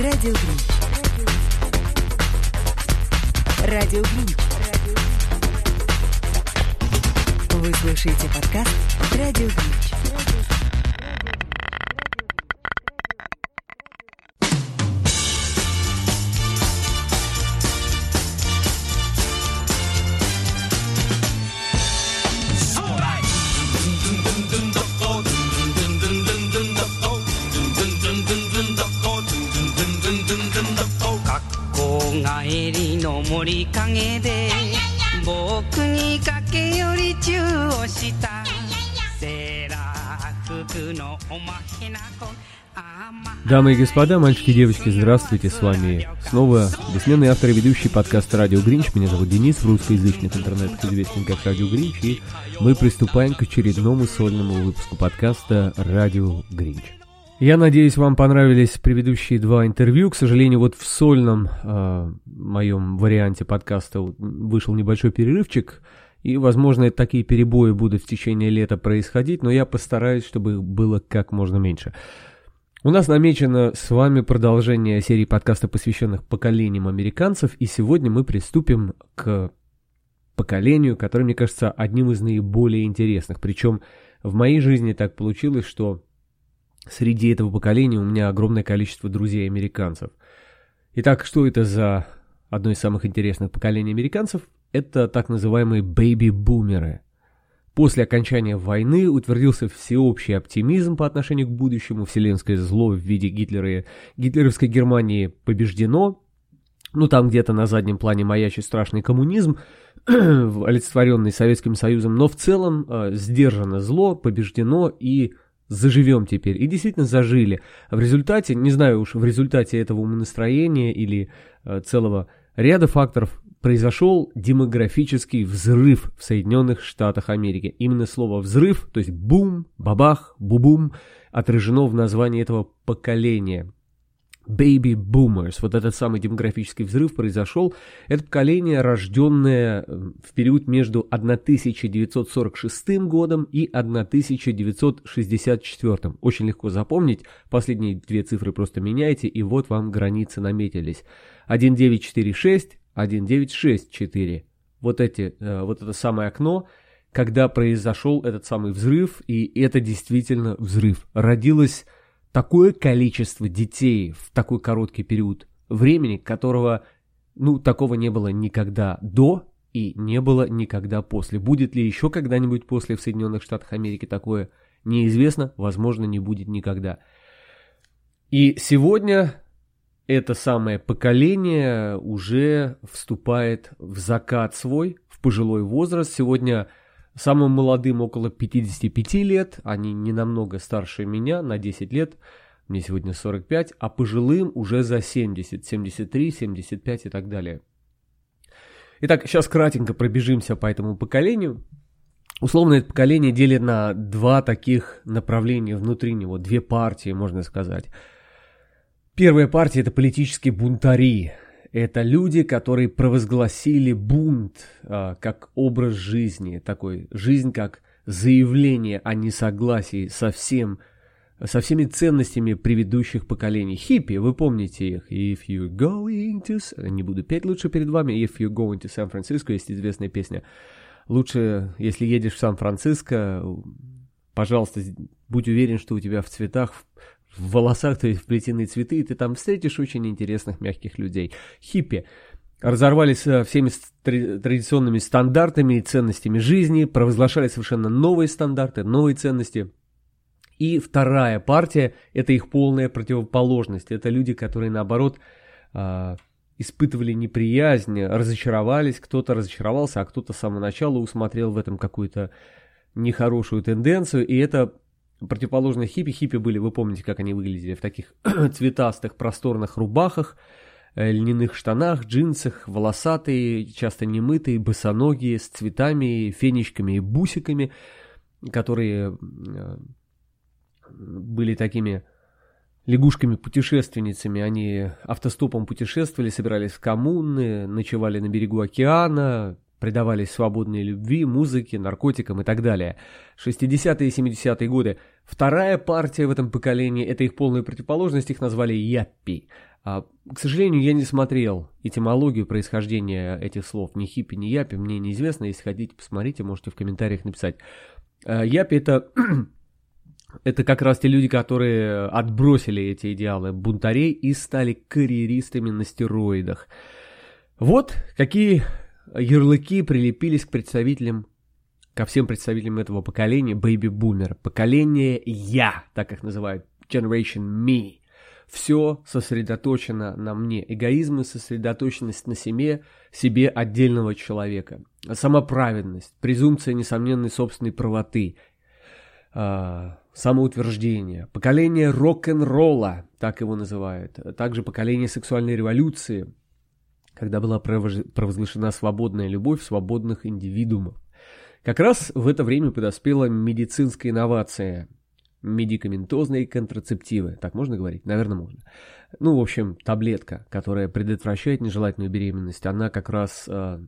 Радио Грин. Радио Грин. Вы слушаете подкаст Радио Гринч. Дамы и господа, мальчики и девочки, здравствуйте, с вами снова бессменный автор и ведущий подкаста «Радио Гринч». Меня зовут Денис, в русскоязычных интернетах известен как «Радио Гринч», и мы приступаем к очередному сольному выпуску подкаста «Радио Гринч». Я надеюсь, вам понравились предыдущие два интервью. К сожалению, вот в сольном э, моем варианте подкаста вышел небольшой перерывчик, и, возможно, такие перебои будут в течение лета происходить, но я постараюсь, чтобы было как можно меньше. У нас намечено с вами продолжение серии подкаста, посвященных поколениям американцев, и сегодня мы приступим к поколению, которое, мне кажется, одним из наиболее интересных. Причем в моей жизни так получилось, что среди этого поколения у меня огромное количество друзей-американцев. Итак, что это за одно из самых интересных поколений американцев? Это так называемые бэйби-бумеры – После окончания войны утвердился всеобщий оптимизм по отношению к будущему, вселенское зло в виде Гитлера и гитлеровской Германии побеждено, ну там где-то на заднем плане маячит страшный коммунизм, олицетворенный Советским Союзом, но в целом э, сдержано зло, побеждено и заживем теперь. И действительно зажили. В результате, не знаю уж, в результате этого умонастроения или э, целого ряда факторов произошел демографический взрыв в Соединенных Штатах Америки. Именно слово «взрыв», то есть «бум», «бабах», «бубум» отражено в названии этого поколения. Baby Boomers, вот этот самый демографический взрыв произошел. Это поколение, рожденное э, в период между 1946 годом и 1964. Очень легко запомнить, последние две цифры просто меняйте, и вот вам границы наметились. 1946 1964. Вот эти, э, вот это самое окно, когда произошел этот самый взрыв, и это действительно взрыв. Родилось такое количество детей в такой короткий период времени, которого, ну, такого не было никогда до и не было никогда после. Будет ли еще когда-нибудь после в Соединенных Штатах Америки такое, неизвестно, возможно, не будет никогда. И сегодня это самое поколение уже вступает в закат свой, в пожилой возраст. Сегодня самым молодым около 55 лет, они не намного старше меня, на 10 лет, мне сегодня 45, а пожилым уже за 70, 73, 75 и так далее. Итак, сейчас кратенько пробежимся по этому поколению. Условно это поколение делит на два таких направления внутри него, две партии, можно сказать. Первая партия – это политические бунтари. Это люди, которые провозгласили бунт а, как образ жизни, такой жизнь как заявление о несогласии со всем, со всеми ценностями предыдущих поколений. Хиппи, вы помните их. If you're going to... Не буду петь лучше перед вами. If you're going to San Francisco, есть известная песня. Лучше, если едешь в Сан-Франциско, пожалуйста, будь уверен, что у тебя в цветах в волосах, то есть вплетены цветы, и ты там встретишь очень интересных мягких людей. Хиппи разорвались всеми традиционными стандартами и ценностями жизни, провозглашали совершенно новые стандарты, новые ценности. И вторая партия – это их полная противоположность. Это люди, которые, наоборот, а, испытывали неприязнь, разочаровались, кто-то разочаровался, а кто-то с самого начала усмотрел в этом какую-то нехорошую тенденцию, и это противоположно хиппи. Хиппи были, вы помните, как они выглядели, в таких цветастых просторных рубахах, э, льняных штанах, джинсах, волосатые, часто немытые, босоногие, с цветами, фенечками и бусиками, которые э, были такими лягушками-путешественницами. Они автостопом путешествовали, собирались в коммуны, ночевали на берегу океана, предавались свободной любви, музыке, наркотикам и так далее. 60-е и 70-е годы. Вторая партия в этом поколении, это их полная противоположность, их назвали яппи. А, к сожалению, я не смотрел этимологию происхождения этих слов. Ни хиппи, ни япи мне неизвестно. Если хотите, посмотрите, можете в комментариях написать. А, япи это... это как раз те люди, которые отбросили эти идеалы бунтарей и стали карьеристами на стероидах. Вот какие ярлыки прилепились к представителям, ко всем представителям этого поколения, бэйби-бумер. Поколение «я», так их называют, Generation Me. Все сосредоточено на мне. Эгоизм и сосредоточенность на себе, себе отдельного человека. Самоправедность, презумпция несомненной собственной правоты, э, самоутверждение. Поколение рок-н-ролла, так его называют. Также поколение сексуальной революции, когда была провозглашена свободная любовь свободных индивидуумов. Как раз в это время подоспела медицинская инновация – медикаментозные контрацептивы. Так можно говорить? Наверное, можно. Ну, в общем, таблетка, которая предотвращает нежелательную беременность, она как раз э,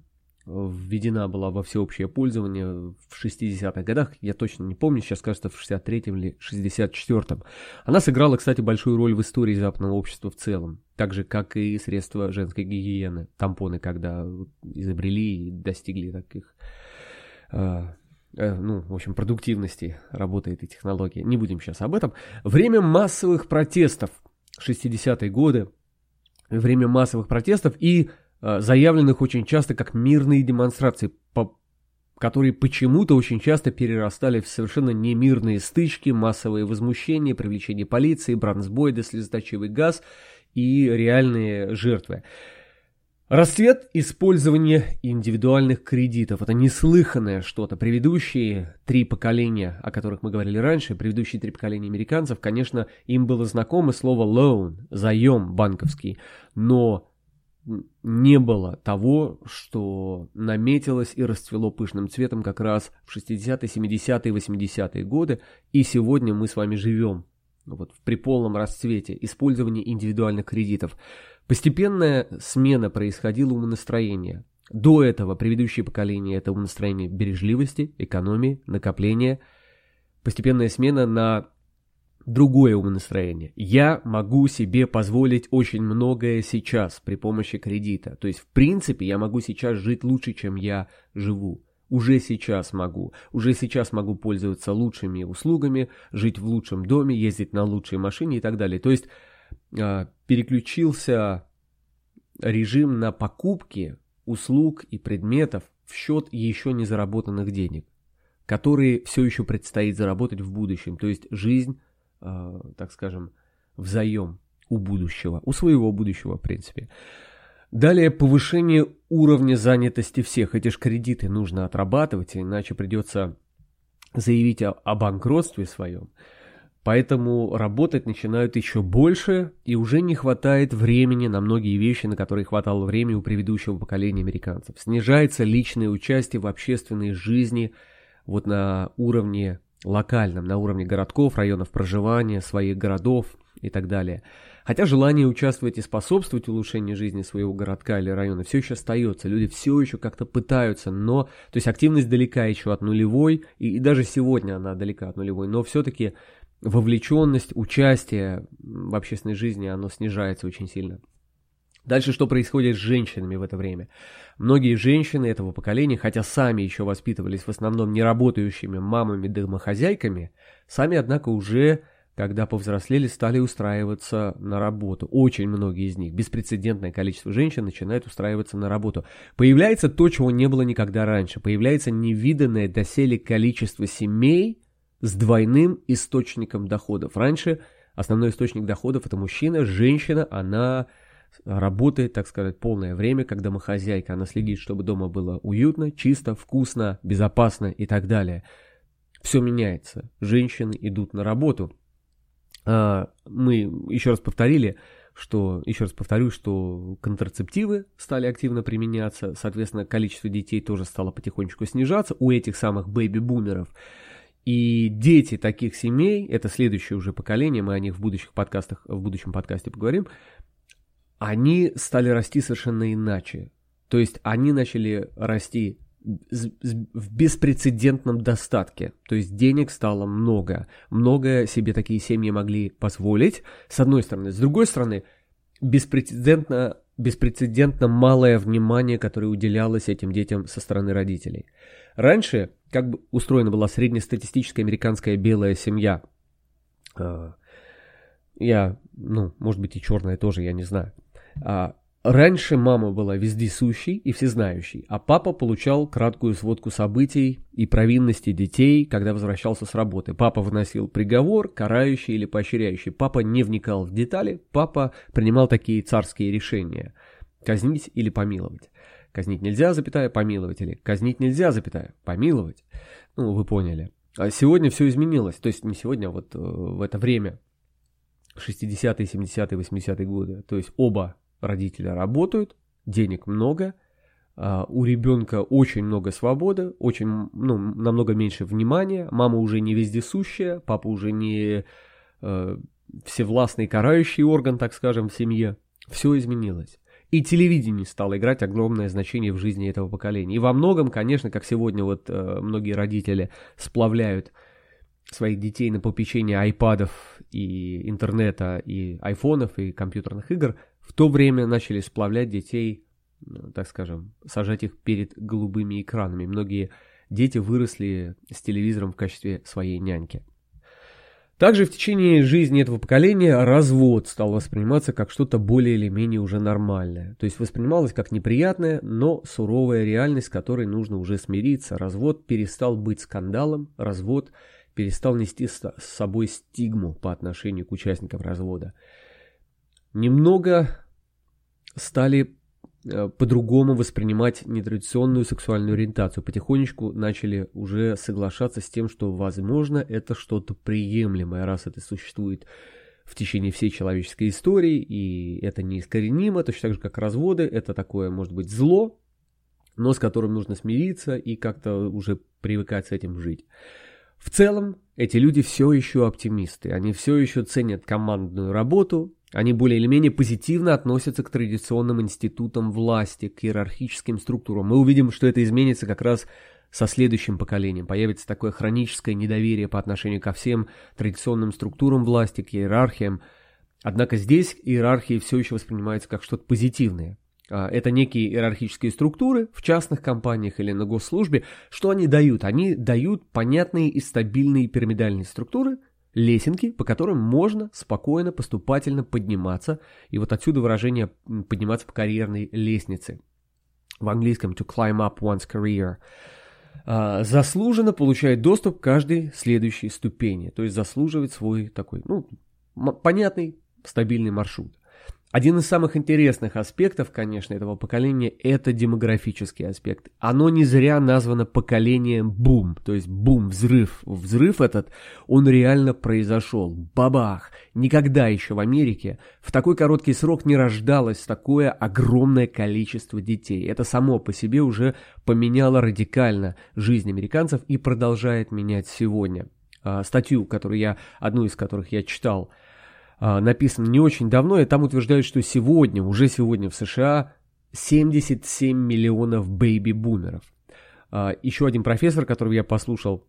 введена была во всеобщее пользование в 60-х годах. Я точно не помню, сейчас кажется, в 63-м или 64-м. Она сыграла, кстати, большую роль в истории западного общества в целом. Так же, как и средства женской гигиены. Тампоны, когда изобрели и достигли таких... Э, Э, ну, в общем, продуктивности работы этой технологии. Не будем сейчас об этом. Время массовых протестов. 60-е годы. Время массовых протестов и заявленных очень часто как мирные демонстрации, по, которые почему-то очень часто перерастали в совершенно немирные стычки, массовые возмущения, привлечение полиции, бронзбойды, слезоточивый газ и реальные жертвы. Расцвет использования индивидуальных кредитов – это неслыханное что-то. Предыдущие три поколения, о которых мы говорили раньше, предыдущие три поколения американцев, конечно, им было знакомо слово loan – заем банковский, но не было того, что наметилось и расцвело пышным цветом как раз в 60-е, 70-е, 80-е годы, и сегодня мы с вами живем вот, при полном расцвете использования индивидуальных кредитов – Постепенная смена происходила умонастроения. До этого предыдущее поколение это умонастроение бережливости, экономии, накопления. Постепенная смена на другое умонастроение. Я могу себе позволить очень многое сейчас при помощи кредита. То есть, в принципе, я могу сейчас жить лучше, чем я живу. Уже сейчас могу. Уже сейчас могу пользоваться лучшими услугами, жить в лучшем доме, ездить на лучшей машине и так далее. То есть, а, переключился режим на покупки услуг и предметов в счет еще не заработанных денег, которые все еще предстоит заработать в будущем. То есть жизнь, э, так скажем, взаем у будущего, у своего будущего, в принципе. Далее повышение уровня занятости всех. Эти же кредиты нужно отрабатывать, иначе придется заявить о, о банкротстве своем. Поэтому работать начинают еще больше, и уже не хватает времени на многие вещи, на которые хватало времени у предыдущего поколения американцев. Снижается личное участие в общественной жизни вот на уровне локальном, на уровне городков, районов проживания, своих городов и так далее. Хотя желание участвовать и способствовать улучшению жизни своего городка или района все еще остается. Люди все еще как-то пытаются, но... То есть активность далека еще от нулевой, и, и даже сегодня она далека от нулевой, но все-таки вовлеченность, участие в общественной жизни, оно снижается очень сильно. Дальше что происходит с женщинами в это время? Многие женщины этого поколения, хотя сами еще воспитывались в основном неработающими мамами-домохозяйками, сами, однако, уже, когда повзрослели, стали устраиваться на работу. Очень многие из них, беспрецедентное количество женщин начинает устраиваться на работу. Появляется то, чего не было никогда раньше. Появляется невиданное доселе количество семей, с двойным источником доходов. Раньше основной источник доходов это мужчина, женщина, она работает, так сказать, полное время, как домохозяйка. Она следит, чтобы дома было уютно, чисто, вкусно, безопасно и так далее. Все меняется. Женщины идут на работу. А, мы еще раз повторили, что, еще раз повторю, что контрацептивы стали активно применяться, соответственно, количество детей тоже стало потихонечку снижаться у этих самых бэйби-бумеров. И дети таких семей, это следующее уже поколение, мы о них в будущих подкастах, в будущем подкасте поговорим, они стали расти совершенно иначе. То есть они начали расти в беспрецедентном достатке. То есть денег стало много. Много себе такие семьи могли позволить, с одной стороны. С другой стороны, беспрецедентно, беспрецедентно малое внимание, которое уделялось этим детям со стороны родителей. Раньше, как бы устроена была среднестатистическая американская белая семья, а, я, ну, может быть и черная тоже, я не знаю, Раньше мама была вездесущей и всезнающей, а папа получал краткую сводку событий и провинности детей, когда возвращался с работы. Папа выносил приговор, карающий или поощряющий. Папа не вникал в детали, папа принимал такие царские решения. Казнить или помиловать. Казнить нельзя, запятая, помиловать. Или казнить нельзя, запятая, помиловать. Ну, вы поняли. А сегодня все изменилось. То есть не сегодня, а вот э, в это время. 60-е, 70-е, 80-е годы. То есть оба родителя работают, денег много, а, у ребенка очень много свободы, очень, ну, намного меньше внимания, мама уже не вездесущая, папа уже не э, всевластный карающий орган, так скажем, в семье. Все изменилось. И телевидение стало играть огромное значение в жизни этого поколения. И во многом, конечно, как сегодня вот э, многие родители сплавляют своих детей на попечение айпадов и интернета, и айфонов, и компьютерных игр – в то время начали сплавлять детей, ну, так скажем, сажать их перед голубыми экранами. Многие дети выросли с телевизором в качестве своей няньки. Также в течение жизни этого поколения развод стал восприниматься как что-то более или менее уже нормальное. То есть воспринималось как неприятная, но суровая реальность, с которой нужно уже смириться. Развод перестал быть скандалом, развод перестал нести с собой стигму по отношению к участникам развода немного стали э, по-другому воспринимать нетрадиционную сексуальную ориентацию. Потихонечку начали уже соглашаться с тем, что, возможно, это что-то приемлемое, раз это существует в течение всей человеческой истории, и это неискоренимо, точно так же, как разводы, это такое, может быть, зло, но с которым нужно смириться и как-то уже привыкать с этим жить. В целом, эти люди все еще оптимисты, они все еще ценят командную работу, они более или менее позитивно относятся к традиционным институтам власти, к иерархическим структурам. Мы увидим, что это изменится как раз со следующим поколением. Появится такое хроническое недоверие по отношению ко всем традиционным структурам власти, к иерархиям. Однако здесь иерархии все еще воспринимаются как что-то позитивное. А, это некие иерархические структуры в частных компаниях или на госслужбе. Что они дают? Они дают понятные и стабильные пирамидальные структуры – лесенки, по которым можно спокойно, поступательно подниматься. И вот отсюда выражение подниматься по карьерной лестнице. В английском to climb up one's career. А, заслуженно получает доступ к каждой следующей ступени. То есть заслуживает свой такой, ну, понятный, стабильный маршрут. Один из самых интересных аспектов, конечно, этого поколения – это демографический аспект. Оно не зря названо поколением бум, то есть бум, взрыв. Взрыв этот, он реально произошел. Бабах! Никогда еще в Америке в такой короткий срок не рождалось такое огромное количество детей. Это само по себе уже поменяло радикально жизнь американцев и продолжает менять сегодня. А, статью, которую я, одну из которых я читал – а, написано не очень давно, и там утверждают, что сегодня, уже сегодня в США 77 миллионов бэйби-бумеров. А, еще один профессор, которого я послушал,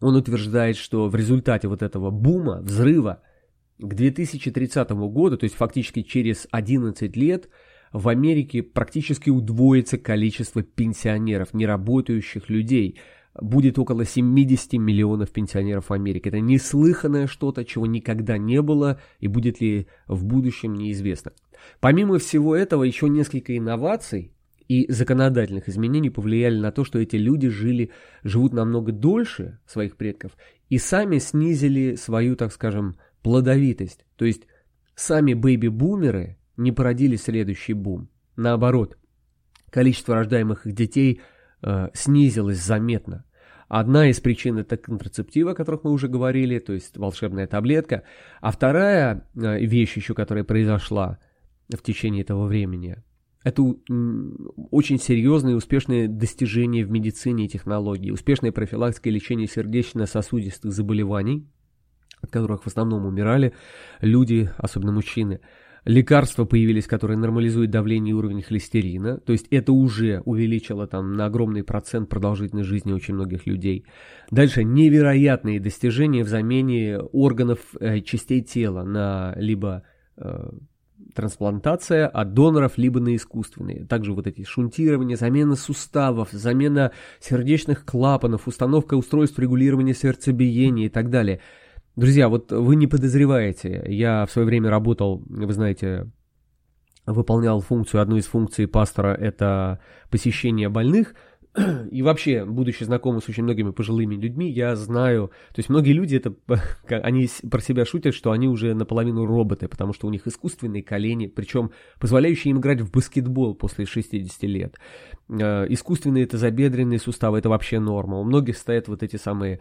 он утверждает, что в результате вот этого бума, взрыва, к 2030 году, то есть фактически через 11 лет, в Америке практически удвоится количество пенсионеров, неработающих людей – будет около 70 миллионов пенсионеров в Америке. Это неслыханное что-то, чего никогда не было и будет ли в будущем неизвестно. Помимо всего этого, еще несколько инноваций и законодательных изменений повлияли на то, что эти люди жили, живут намного дольше своих предков и сами снизили свою, так скажем, плодовитость. То есть сами бэйби-бумеры не породили следующий бум. Наоборот, количество рождаемых их детей – э, снизилась заметно. Одна из причин это контрацептивы, о которых мы уже говорили, то есть волшебная таблетка. А вторая э, вещь еще, которая произошла в течение этого времени, это очень серьезные и успешные достижения в медицине и технологии, успешная профилактика и лечение сердечно-сосудистых заболеваний, от которых в основном умирали люди, особенно мужчины, Лекарства появились, которые нормализуют давление и уровень холестерина. То есть это уже увеличило там на огромный процент продолжительность жизни очень многих людей. Дальше невероятные достижения в замене органов э, частей тела на либо э, трансплантация от доноров, либо на искусственные. Также вот эти шунтирования, замена суставов, замена сердечных клапанов, установка устройств регулирования сердцебиения и так далее – Друзья, вот вы не подозреваете, я в свое время работал, вы знаете, выполнял функцию, одну из функций пастора это посещение больных, и вообще, будучи знакомым с очень многими пожилыми людьми, я знаю, то есть многие люди, это, они про себя шутят, что они уже наполовину роботы, потому что у них искусственные колени, причем позволяющие им играть в баскетбол после 60 лет. Э, искусственные это забедренные суставы, это вообще норма. У многих стоят вот эти самые,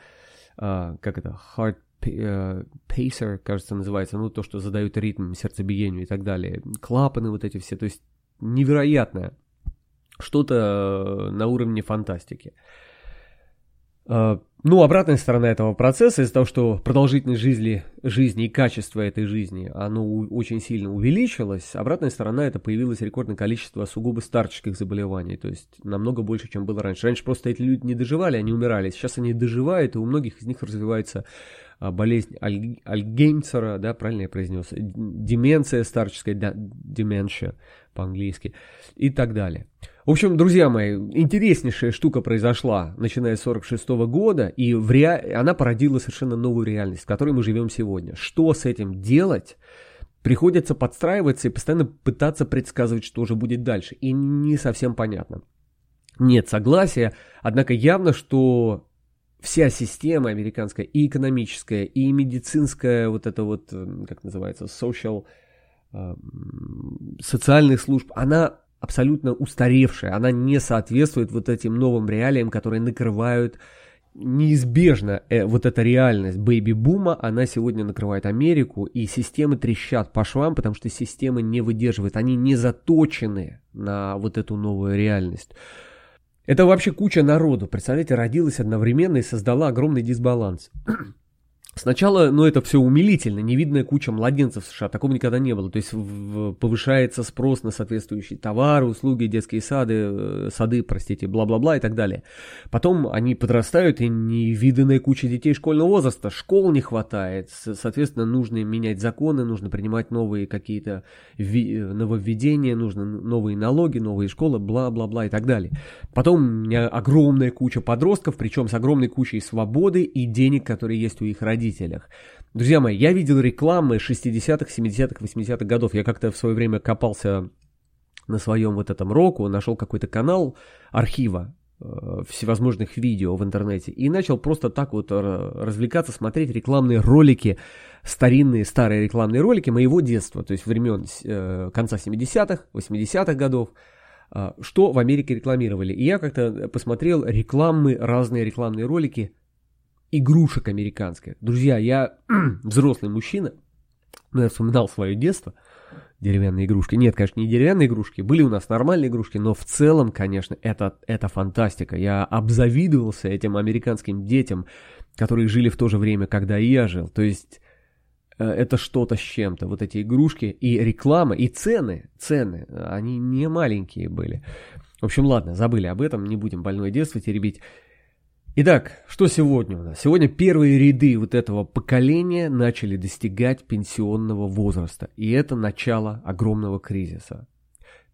э, как это, heart пейсер, кажется, называется, ну, то, что задают ритм сердцебиению и так далее, клапаны вот эти все, то есть невероятное, что-то на уровне фантастики. Ну, обратная сторона этого процесса, из-за того, что продолжительность жизни, жизни и качество этой жизни, оно очень сильно увеличилось, обратная сторона это появилось рекордное количество сугубо старческих заболеваний, то есть намного больше, чем было раньше. Раньше просто эти люди не доживали, они умирали, сейчас они доживают, и у многих из них развивается а, болезнь Аль, Альгеймцера, да, правильно я произнес, деменция старческая, да, деменция по-английски и так далее. В общем, друзья мои, интереснейшая штука произошла, начиная с 46 года, и в ре... она породила совершенно новую реальность, в которой мы живем сегодня. Что с этим делать? Приходится подстраиваться и постоянно пытаться предсказывать, что же будет дальше. И не совсем понятно. Нет согласия, однако явно, что вся система американская, и экономическая, и медицинская, вот это вот, э, как называется, social, э, социальных служб, она абсолютно устаревшая, она не соответствует вот этим новым реалиям, которые накрывают неизбежно э, вот эта реальность бэйби-бума, она сегодня накрывает Америку, и системы трещат по швам, потому что системы не выдерживают, они не заточены на вот эту новую реальность. Это вообще куча народу, представляете, родилась одновременно и создала огромный дисбаланс. Сначала, ну, это все умилительно, невидная куча младенцев в США, такого никогда не было. То есть в, повышается спрос на соответствующие товары, услуги, детские сады, э, сады, простите, бла-бла-бла и так далее. Потом они подрастают, и невиданная куча детей школьного возраста, школ не хватает, соответственно, нужно менять законы, нужно принимать новые какие-то нововведения, нужно новые налоги, новые школы, бла-бла-бла и так далее. Потом огромная куча подростков, причем с огромной кучей свободы и денег, которые есть у их родителей родителях. Друзья мои, я видел рекламы 60-х, 70-х, 80-х годов. Я как-то в свое время копался на своем вот этом року, нашел какой-то канал архива э, всевозможных видео в интернете и начал просто так вот развлекаться, смотреть рекламные ролики, старинные старые рекламные ролики моего детства, то есть времен э, конца 70-х, 80-х годов, э, что в Америке рекламировали. И я как-то посмотрел рекламы, разные рекламные ролики игрушек американских. Друзья, я взрослый мужчина, но я вспоминал свое детство, деревянные игрушки. Нет, конечно, не деревянные игрушки, были у нас нормальные игрушки, но в целом, конечно, это, это фантастика. Я обзавидовался этим американским детям, которые жили в то же время, когда и я жил. То есть э, это что-то с чем-то, вот эти игрушки и реклама, и цены, цены, они не маленькие были. В общем, ладно, забыли об этом, не будем больное детство теребить. Итак, что сегодня у нас? Сегодня первые ряды вот этого поколения начали достигать пенсионного возраста, и это начало огромного кризиса.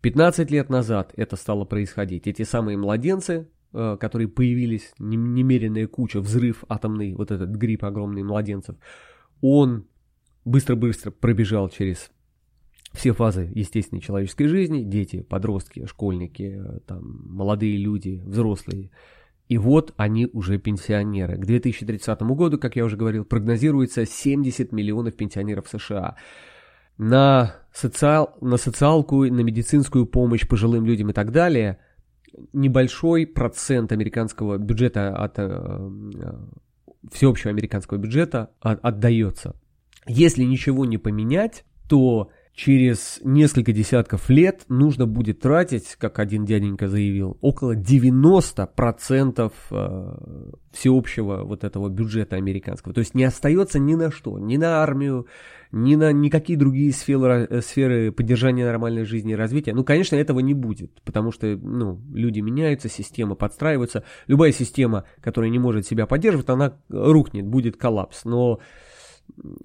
15 лет назад это стало происходить. Эти самые младенцы, э, которые появились, немеренная куча, взрыв атомный, вот этот грипп огромный младенцев, он быстро-быстро пробежал через все фазы естественной человеческой жизни, дети, подростки, школьники, э, там, молодые люди, взрослые – и вот они уже пенсионеры. К 2030 году, как я уже говорил, прогнозируется 70 миллионов пенсионеров США. На, социал, на социалку, на медицинскую помощь пожилым людям и так далее небольшой процент американского бюджета от э, всеобщего американского бюджета от, отдается. Если ничего не поменять, то через несколько десятков лет нужно будет тратить, как один дяденька заявил, около 90% э, всеобщего вот этого бюджета американского. То есть не остается ни на что, ни на армию, ни на никакие другие сферы, э, сферы поддержания нормальной жизни и развития. Ну, конечно, этого не будет, потому что ну, люди меняются, система подстраивается. Любая система, которая не может себя поддерживать, она рухнет, будет коллапс. Но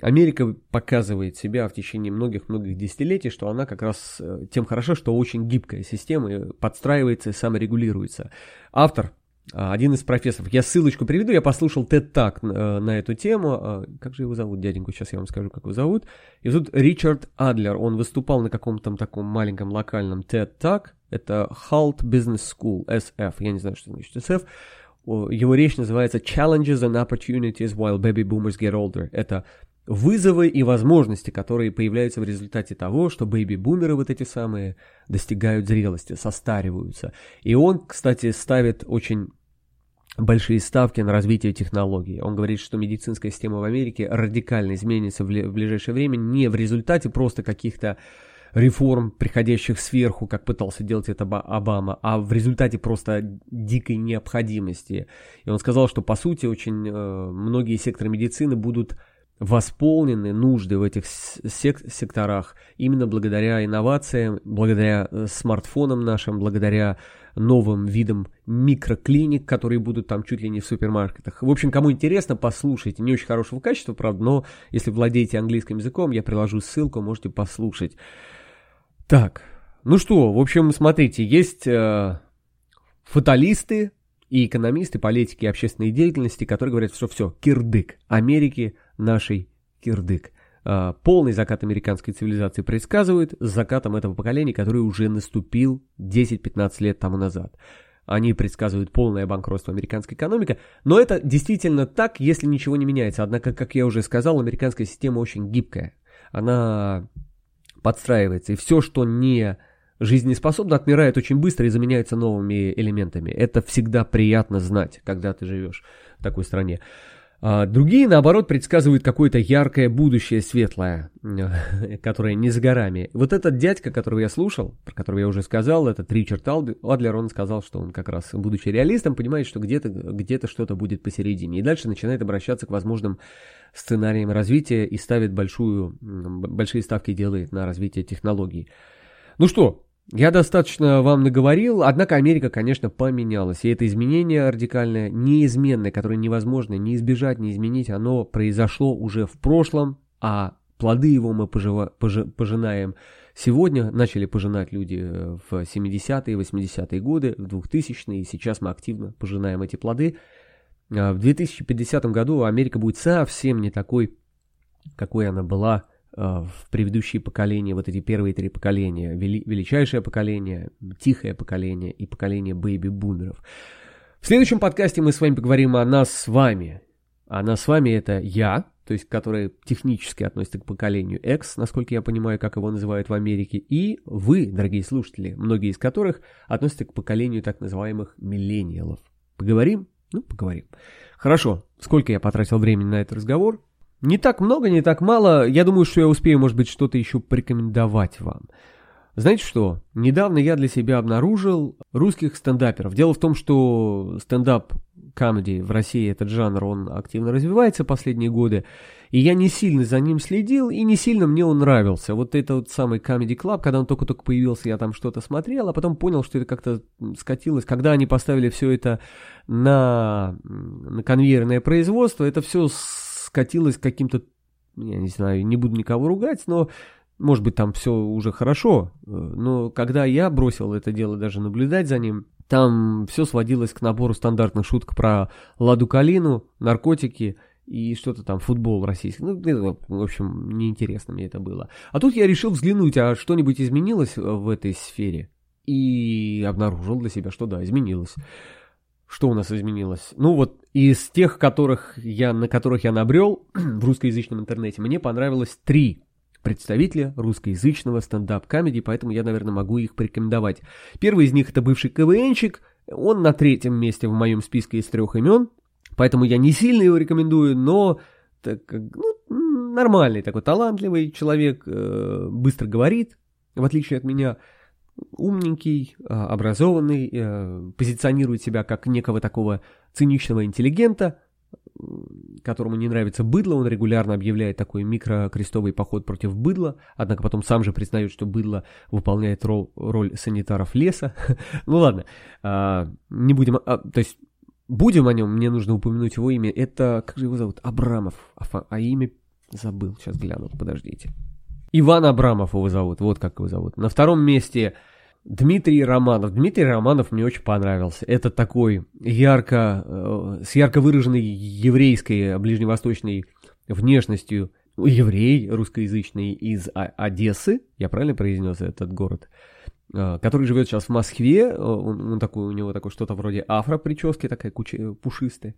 Америка показывает себя в течение многих-многих десятилетий, что она как раз э, тем хороша, что очень гибкая система, подстраивается и саморегулируется. Автор а, один из профессоров. Я ссылочку приведу, я послушал TED Talk э, на эту тему. Как же его зовут, дяденьку? Сейчас я вам скажу, как его зовут. Его зовут Ричард Адлер. Он выступал на каком-то таком маленьком локальном TED Talk. Это Halt Business School, SF. Я не знаю, что значит SF. Его речь называется Challenges and Opportunities While Baby Boomers Get Older. Это вызовы и возможности, которые появляются в результате того, что бэйби-бумеры вот эти самые достигают зрелости, состариваются. И он, кстати, ставит очень большие ставки на развитие технологий. Он говорит, что медицинская система в Америке радикально изменится в ближайшее время не в результате просто каких-то реформ, приходящих сверху, как пытался делать это Обама, а в результате просто дикой необходимости. И он сказал, что по сути очень э, многие секторы медицины будут восполнены нужды в этих сек секторах именно благодаря инновациям, благодаря э, смартфонам нашим, благодаря новым видам микроклиник, которые будут там чуть ли не в супермаркетах. В общем, кому интересно, послушайте. Не очень хорошего качества, правда, но если владеете английским языком, я приложу ссылку, можете послушать. Так, ну что, в общем, смотрите, есть э, фаталисты и экономисты, политики и общественной деятельности, которые говорят, что все, кирдык Америки нашей кирдык. Э, полный закат американской цивилизации предсказывают с закатом этого поколения, который уже наступил 10-15 лет тому назад. Они предсказывают полное банкротство американской экономики, но это действительно так, если ничего не меняется. Однако, как я уже сказал, американская система очень гибкая. Она подстраивается. И все, что не жизнеспособно, отмирает очень быстро и заменяется новыми элементами. Это всегда приятно знать, когда ты живешь в такой стране. А другие, наоборот, предсказывают какое-то яркое будущее, светлое, которое не за горами. Вот этот дядька, которого я слушал, про которого я уже сказал, этот Ричард Адлер, он сказал, что он как раз, будучи реалистом, понимает, что где-то где что-то будет посередине. И дальше начинает обращаться к возможным сценариям развития и ставит большую, большие ставки делает на развитие технологий. Ну что, я достаточно вам наговорил, однако Америка, конечно, поменялась. И это изменение радикальное, неизменное, которое невозможно ни избежать, ни изменить, оно произошло уже в прошлом, а плоды его мы пожива, пожи, пожинаем сегодня. Начали пожинать люди э, в 70-е, 80-е годы, в 2000-е, и сейчас мы активно пожинаем эти плоды. А в 2050 году Америка будет совсем не такой, какой она была в предыдущие поколения, вот эти первые три поколения, вели, величайшее поколение, тихое поколение и поколение бэйби-бумеров. В следующем подкасте мы с вами поговорим о нас с вами. А нас с вами это я, то есть который технически относится к поколению X, насколько я понимаю, как его называют в Америке, и вы, дорогие слушатели, многие из которых относятся к поколению так называемых миллениалов. Поговорим? Ну, поговорим. Хорошо, сколько я потратил времени на этот разговор? Не так много, не так мало. Я думаю, что я успею, может быть, что-то еще порекомендовать вам. Знаете что? Недавно я для себя обнаружил русских стендаперов. Дело в том, что стендап комедии в России, этот жанр, он активно развивается последние годы, и я не сильно за ним следил, и не сильно мне он нравился. Вот это вот самый Comedy Club, когда он только-только появился, я там что-то смотрел, а потом понял, что это как-то скатилось. Когда они поставили все это на, на конвейерное производство, это все скатилось к каким-то, я не знаю, не буду никого ругать, но может быть там все уже хорошо, э, но когда я бросил это дело даже наблюдать за ним, там все сводилось к набору стандартных шуток про Ладу Калину, наркотики и что-то там, футбол российский. Ну, в общем, неинтересно мне это было. А тут я решил взглянуть, а что-нибудь изменилось в этой сфере? И обнаружил для себя, что да, изменилось. Что у нас изменилось? Ну вот из тех, которых я, на которых я набрел в русскоязычном интернете, мне понравилось три представителя русскоязычного стендап-комедии, поэтому я, наверное, могу их порекомендовать. Первый из них это бывший КВНчик, он на третьем месте в моем списке из трех имен, поэтому я не сильно его рекомендую, но так, ну, нормальный такой талантливый человек, э, быстро говорит, в отличие от меня – умненький, а, образованный, э, позиционирует себя как некого такого циничного интеллигента, которому не нравится быдло, он регулярно объявляет такой микрокрестовый поход против быдла, однако потом сам же признает, что быдло выполняет роль, роль санитаров леса. ну ладно, а, не будем, а, то есть будем о нем, мне нужно упомянуть его имя. Это, как же его зовут? Абрамов, а, имя забыл, сейчас гляну, подождите. Иван Абрамов его зовут, вот как его зовут. На втором месте Дмитрий Романов. Дмитрий Романов мне очень понравился. Это такой ярко, э, с ярко выраженной еврейской, ближневосточной внешностью еврей русскоязычный из Одессы, я правильно произнес этот город, э, который живет сейчас в Москве, он, он такой, у него такое что-то вроде афро-прически, такая куча пушистая,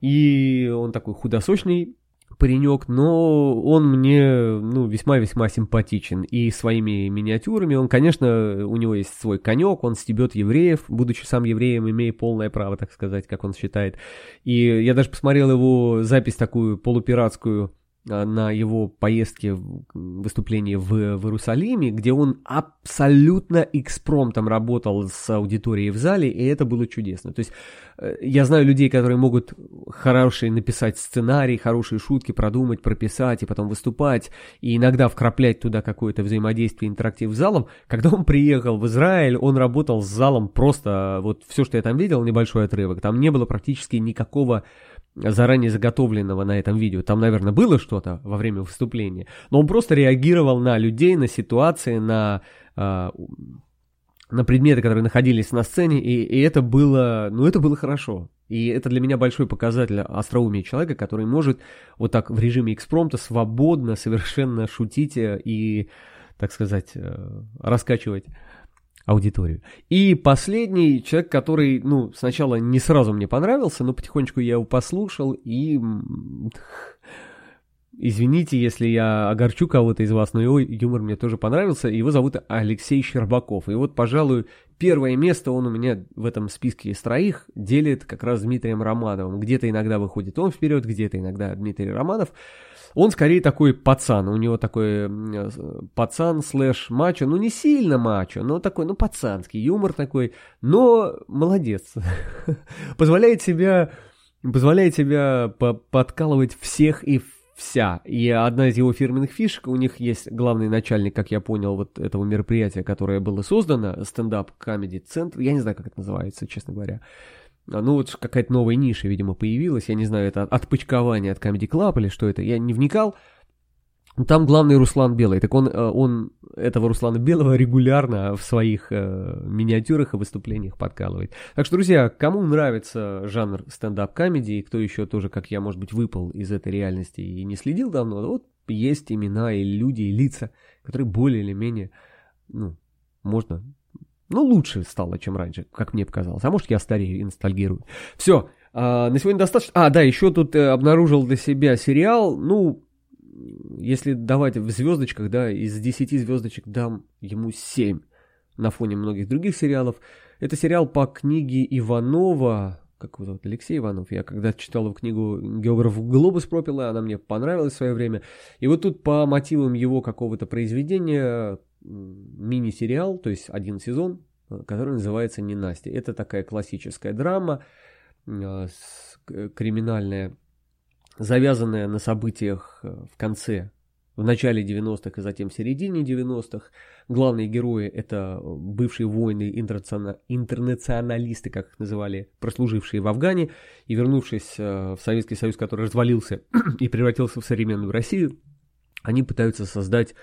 и он такой худосочный, паренек, но он мне ну, весьма-весьма симпатичен. И своими миниатюрами он, конечно, у него есть свой конек, он стебет евреев, будучи сам евреем, имея полное право, так сказать, как он считает. И я даже посмотрел его запись такую полупиратскую, на его поездке, выступлении в, в Иерусалиме, где он абсолютно экспромтом работал с аудиторией в зале, и это было чудесно. То есть э, я знаю людей, которые могут хороший написать сценарий, хорошие шутки продумать, прописать и потом выступать, и иногда вкраплять туда какое-то взаимодействие, интерактив с залом. Когда он приехал в Израиль, он работал с залом просто, вот все, что я там видел, небольшой отрывок, там не было практически никакого заранее заготовленного на этом видео. Там, наверное, было что-то во время выступления, но он просто реагировал на людей, на ситуации, на, э, на предметы, которые находились на сцене, и, и это было, ну, это было хорошо. И это для меня большой показатель остроумия человека, который может вот так в режиме экспромта свободно совершенно шутить и, так сказать, э, раскачивать аудиторию. И последний человек, который, ну, сначала не сразу мне понравился, но потихонечку я его послушал и... Извините, если я огорчу кого-то из вас, но его юмор мне тоже понравился. Его зовут Алексей Щербаков. И вот, пожалуй, первое место он у меня в этом списке из троих делит как раз с Дмитрием Романовым. Где-то иногда выходит он вперед, где-то иногда Дмитрий Романов. Он скорее такой пацан, у него такой э, пацан слэш мачо, ну не сильно мачо, но такой, ну пацанский, юмор такой, но молодец. Позволяет себя, позволяет себя подкалывать всех и вся. И одна из его фирменных фишек, у них есть главный начальник, как я понял, вот этого мероприятия, которое было создано, stand-up comedy центр, я не знаю, как это называется, честно говоря. А, ну, вот какая-то новая ниша, видимо, появилась. Я не знаю, это отпочкование от Comedy Club или что это. Я не вникал. Там главный Руслан Белый. Так он, э, он этого Руслана Белого регулярно в своих э, миниатюрах и выступлениях подкалывает. Так что, друзья, кому нравится жанр стендап-комедии, кто еще тоже, как я, может быть, выпал из этой реальности и не следил давно, вот есть имена и люди, и лица, которые более или менее, ну, можно ну, лучше стало, чем раньше, как мне показалось. А может, я старею и ностальгирую. Все, а, на сегодня достаточно. А, да, еще тут э, обнаружил для себя сериал. Ну, если давать в звездочках, да, из 10 звездочек дам ему 7 на фоне многих других сериалов. Это сериал по книге Иванова, как его зовут, Алексей Иванов. Я когда читал его книгу «Географ Глобус пропила», она мне понравилась в свое время. И вот тут по мотивам его какого-то произведения мини-сериал, то есть один сезон, э, который называется «Ненастье». Это такая классическая драма, э, криминальная, завязанная на событиях э, в конце, в начале 90-х и затем в середине 90-х. Главные герои это бывшие воины, интернационалисты, как их называли, прослужившие в Афгане и вернувшись в Советский Союз, который развалился и превратился в современную Россию, они пытаются создать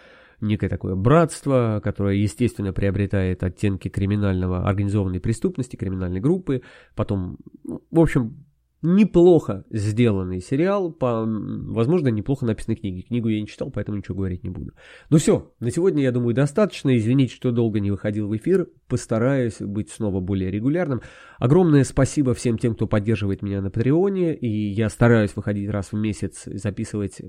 некое такое братство, которое, естественно, приобретает оттенки криминального, организованной преступности, криминальной группы. Потом, ну, в общем, неплохо сделанный сериал, по, возможно, неплохо написанной книги. Книгу я не читал, поэтому ничего говорить не буду. Ну все, на сегодня, я думаю, достаточно. Извините, что долго не выходил в эфир. Постараюсь быть снова более регулярным. Огромное спасибо всем тем, кто поддерживает меня на Патреоне. И я стараюсь выходить раз в месяц, записывать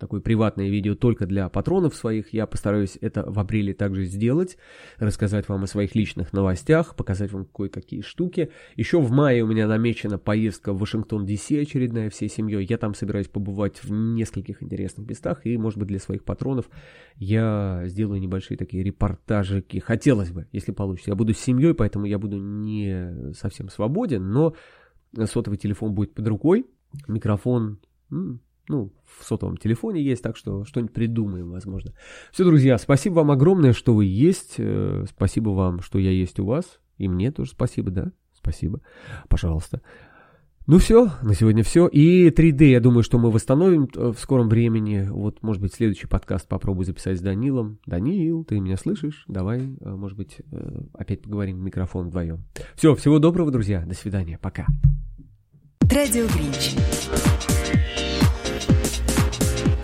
такое приватное видео только для патронов своих. Я постараюсь это в апреле также сделать. Рассказать вам о своих личных новостях, показать вам кое-какие штуки. Еще в мае у меня намечена поездка в Вашингтон, Д.С. очередная всей семьей. Я там собираюсь побывать в нескольких интересных местах, и, может быть, для своих патронов я сделаю небольшие такие репортажики. Хотелось бы, если получится. Я буду с семьей, поэтому я буду не совсем свободен, но сотовый телефон будет под рукой, микрофон, ну, в сотовом телефоне есть, так что что-нибудь придумаем, возможно. Все, друзья, спасибо вам огромное, что вы есть. Э, спасибо вам, что я есть у вас. И мне тоже спасибо, да? Спасибо. Пожалуйста. Ну все, на сегодня все. И 3D, я думаю, что мы восстановим э, в скором времени. Вот, может быть, следующий подкаст попробую записать с Данилом. Данил, ты меня слышишь? Давай, э, может быть, опять поговорим в микрофон вдвоем. Все, всего доброго, друзья. До свидания. Пока. Радио Гринч.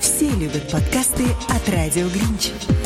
Все любят подкасты от Радио Гринч.